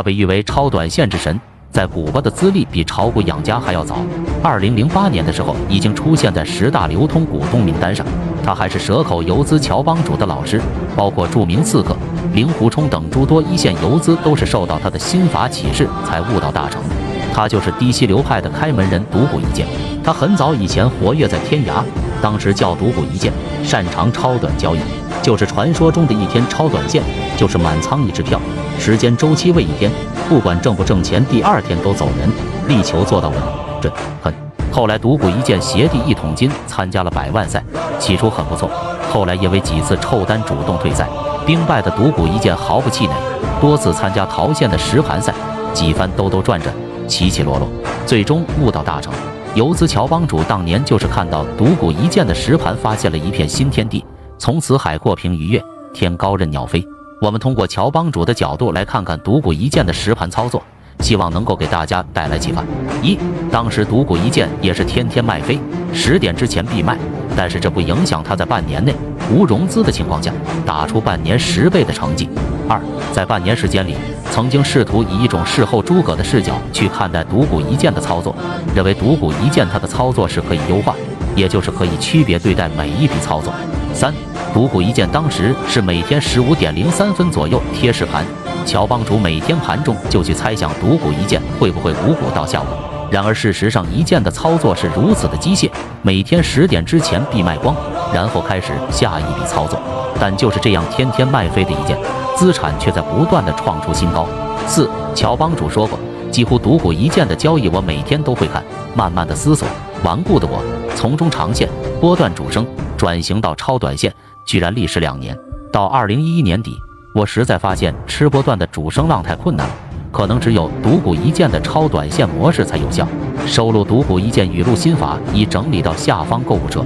他被誉为超短线之神，在古巴的资历比炒股养家还要早。二零零八年的时候，已经出现在十大流通股东名单上。他还是蛇口游资乔帮主的老师，包括著名刺客令狐冲等诸多一线游资，都是受到他的心法启示才悟道大成。他就是低吸流派的开门人独孤一剑。他很早以前活跃在天涯，当时叫独孤一剑，擅长超短交易，就是传说中的一天超短线，就是满仓一支票，时间周期为一天，不管挣不挣钱，第二天都走人，力求做到稳、准、狠。后来独孤一剑携弟一桶金参加了百万赛，起初很不错，后来因为几次臭单主动退赛，兵败的独孤一剑毫不气馁，多次参加桃县的实盘赛，几番兜兜转转。起起落落，最终悟道大成。游资乔帮主当年就是看到独孤一剑的实盘，发现了一片新天地，从此海阔凭鱼跃，天高任鸟飞。我们通过乔帮主的角度来看看独孤一剑的实盘操作，希望能够给大家带来启发。一，当时独孤一剑也是天天卖飞，十点之前必卖，但是这不影响他在半年内无融资的情况下打出半年十倍的成绩。二，在半年时间里。曾经试图以一种事后诸葛的视角去看待独孤一剑的操作，认为独孤一剑他的操作是可以优化，也就是可以区别对待每一笔操作。三，独孤一剑当时是每天十五点零三分左右贴实盘，乔帮主每天盘中就去猜想独孤一剑会不会五股到下午。然而事实上一剑的操作是如此的机械，每天十点之前必卖光，然后开始下一笔操作。但就是这样天天卖飞的一件。资产却在不断的创出新高。四，乔帮主说过，几乎独股一剑的交易，我每天都会看。慢慢的思索，顽固的我从中长线波段主升，转型到超短线，居然历时两年。到二零一一年底，我实在发现吃波段的主升浪太困难了，可能只有独股一剑的超短线模式才有效。收录独股一剑语录心法已整理到下方购物车。